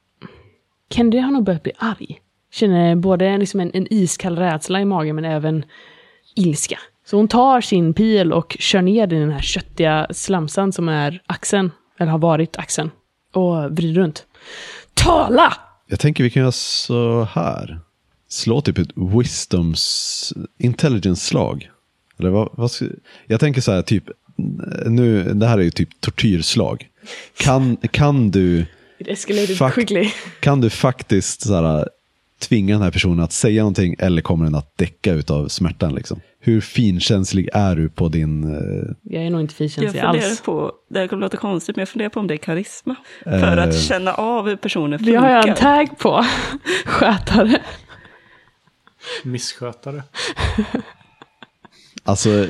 Kendi har nog börjat bli arg. Känner både liksom en, en iskall rädsla i magen men även ilska. Så hon tar sin pil och kör ner den i den här köttiga slamsan som är axeln, eller har varit axeln, och vrider runt. Tala! Jag tänker vi kan göra så här. Slå typ ett wisdoms intelligence-slag. Eller vad, vad ska, jag tänker så här, typ, nu, det här är ju typ tortyrslag. Kan, kan, du, kan du faktiskt så här, tvinga den här personen att säga någonting eller kommer den att däcka utav smärtan? Liksom? Hur finkänslig är du på din... eh, Jag är nog inte Jag finkänslig funderar alls. på, det här kommer låta konstigt, men jag funderar på om det är karisma. För att känna av hur personen Det har jag en funkar. tag på. *laughs* Skötare. Misskötare. Alltså,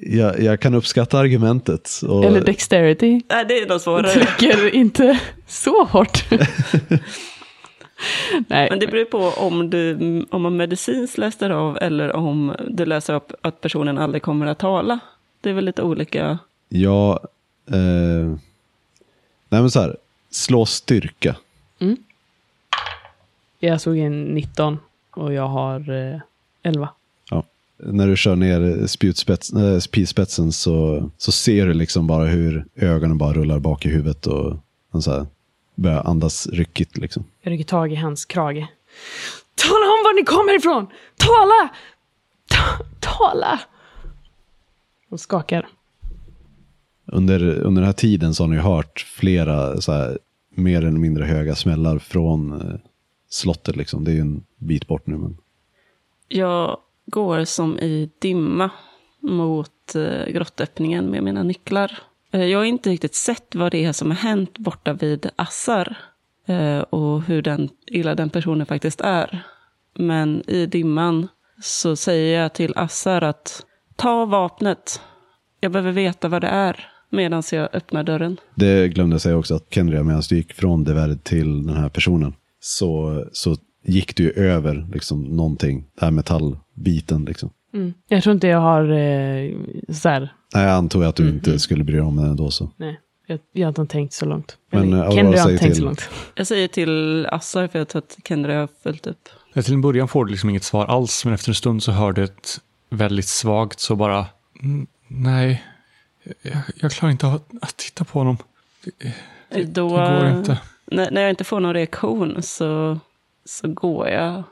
jag, jag kan uppskatta argumentet. Och, Eller dexterity. Nej, det är nog svårare. Trycker inte så hårt. Nej, Men det beror på om, du, om man medicinskt läser av eller om du läser upp att personen aldrig kommer att tala. Det är väl lite olika. Ja, eh, nej men så här, slå styrka. jag såg en 19 och jag har eh, 11. Ja. När du kör ner spjutspets, äh, pilspetsen så, så ser du liksom bara hur ögonen bara rullar bak i huvudet och han så här börjar andas ryckigt. Liksom. Jag rycker tag i hans krage. Tala om var ni kommer ifrån! Tala! Ta tala! Och skakar. Under, under den här tiden så har ni hört flera så här, mer eller mindre höga smällar från eh, slottet. Liksom. Det är ju en bit bort nu. Men... Jag går som i dimma mot eh, grottöppningen med mina nycklar. Eh, jag har inte riktigt sett vad det är som har hänt borta vid Assar. Eh, och hur den, illa den personen faktiskt är. Men i dimman så säger jag till Assar att ta vapnet. Jag behöver veta vad det är medan jag öppnar dörren. Det glömde jag säga också att Kenria, medan du gick från Deverd till den här personen, så, så gick du över liksom, någonting, den här metallbiten. Liksom. Mm. Jag tror inte jag har eh, så här. Nej, jag antog att du inte skulle bry dig om den ändå. Så. Nej, jag, jag har inte tänkt så långt. Men, Eller, eh, Kendra har säger inte tänkt till. så långt. Jag säger till Assar, för jag tror att Kendra har följt upp. Ja, till en början får du liksom inget svar alls, men efter en stund så hör du ett väldigt svagt så bara "Mm, nej, jag, jag klarar inte att, att titta på honom. Det, Då, det går inte. När, när jag inte får någon reaktion så, så går jag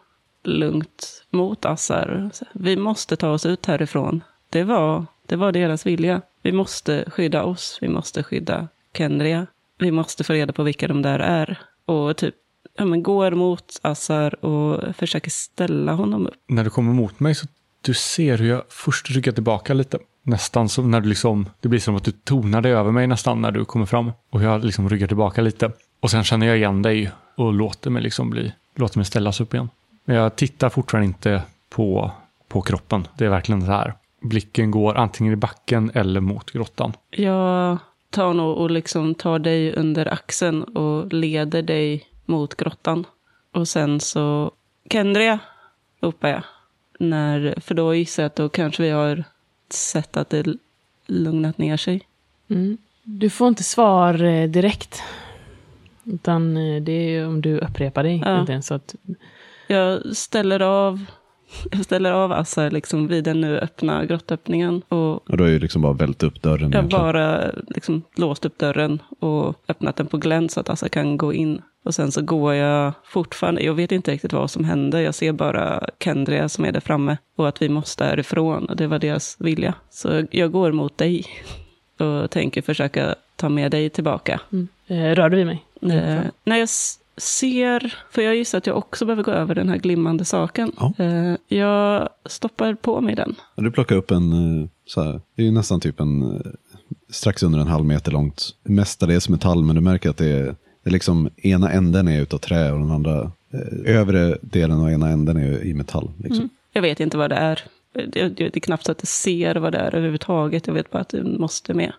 lugnt mot Assar. Vi måste ta oss ut härifrån. Det var, det var deras vilja. Vi måste skydda oss. Vi måste skydda Kendria. Vi måste få reda på vilka de där är. Och typ ja, men går mot Assar och försöker ställa honom upp. När du kommer mot mig så du ser hur jag först ryggar tillbaka lite. Nästan som när du liksom, det blir som att du tonar dig över mig nästan när du kommer fram. Och jag liksom ryggar tillbaka lite. Och sen känner jag igen dig och låter mig liksom bli, låter mig ställas upp igen. Men jag tittar fortfarande inte på, på kroppen. Det är verkligen så här. Blicken går antingen i backen eller mot grottan. Jag tar nog och liksom tar dig under axeln och leder dig mot grottan. Och sen så, Kendria, ropar jag. När, för då gissar jag att då kanske vi har sett att det lugnat ner sig. Mm. Du får inte svar eh, direkt. Utan eh, det är om du upprepar dig. Ja. Så att, Jag ställer av, jag ställer av Assar liksom vid den nu öppna grottöppningen. Och Och då är ju liksom bara vält upp dörren. jag har bara liksom låst upp dörren och öppnat den på glänt så att Assar kan gå in Och sen så går jag fortfarande, jag vet inte riktigt vad som händer. Jag ser bara Kendria som är där framme och att vi måste härifrån. Och det var deras vilja. Så jag går mot dig och tänker försöka ta med dig tillbaka. Mm. Eh, rör du vid mig? Eh, när jag ser, för jag gissar att jag också behöver gå över den här glimmande saken. Ja. Eh, jag stoppar på mig den. Du plockar upp en, eh, så här, det är ju nästan typ en, eh, strax under en halv meter långt. Mestadels metall, men du märker att det är, det är liksom, ena änden är utav trä och den andra, eh, övre delen av ena änden är i metall. Liksom. Mm. Jag vet inte vad det är. Det, det, det är knappt så att jag ser vad det är överhuvudtaget. Jag vet bara att du måste med.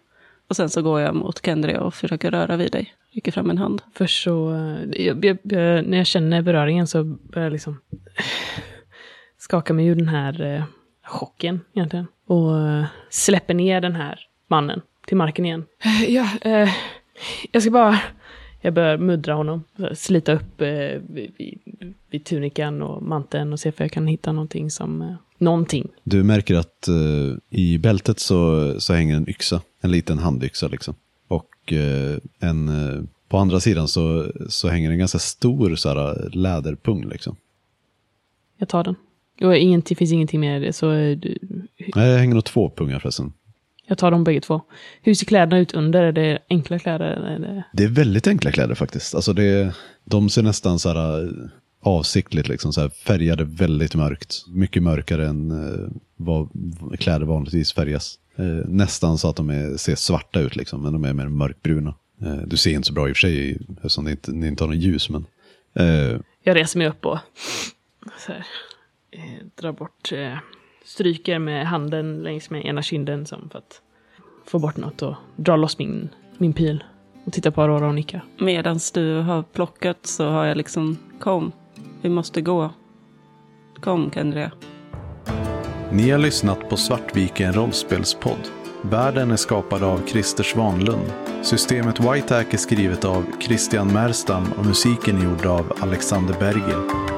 Och sen så går jag mot Kendria och försöker röra vid dig. Räcker fram en hand. Först så, eh, jag, jag, jag, när jag känner beröringen så börjar jag liksom *sighs* skaka mig ur den här eh, chocken egentligen. Och eh, släpper ner den här mannen till marken igen. Eh, ja, eh, jag ska bara... Jag börjar muddra honom, slita upp eh, vid, vid, vid tunikan och manteln och se om jag kan hitta någonting som... Någonting. Du märker att eh, i bältet så, så hänger en yxa, en liten handyxa liksom. Och eh, en, eh, på andra sidan så, så hänger en ganska stor så här, läderpung liksom. Jag tar den. Och det finns ingenting mer i det, så du- Nej, det hänger nog två pungar förresten. jag tar dem bägge två. Hur ser kläderna ut under? Är det enkla kläder? Är det... Det är väldigt enkla kläder faktiskt. Alltså det, de ser nästan så här avsiktligt liksom så här färgade väldigt mörkt. Mycket mörkare än eh, vad kläder vanligtvis färgas. Eh, nästan så att de är, ser svarta ut liksom, men de är mer mörkbruna. Eh, du ser inte så bra i och för sig eftersom det inte, ni inte har något ljus, men eh, Jag reser mig upp och så här, eh, drar bort, eh, stryker med handen längs med ena kinden som för att få bort något och drar loss min, min pil. Och tittar på Aurora och nickar. Medan du har plockat så har jag liksom, kom, vi måste gå. Kom Kendria. Ni har lyssnat på Svartviken rollspelspodd. Världen är skapad av Christer Svanlund. Systemet White Hack är skrivet av Christian Merstam och musiken är gjord av Alexander Berger.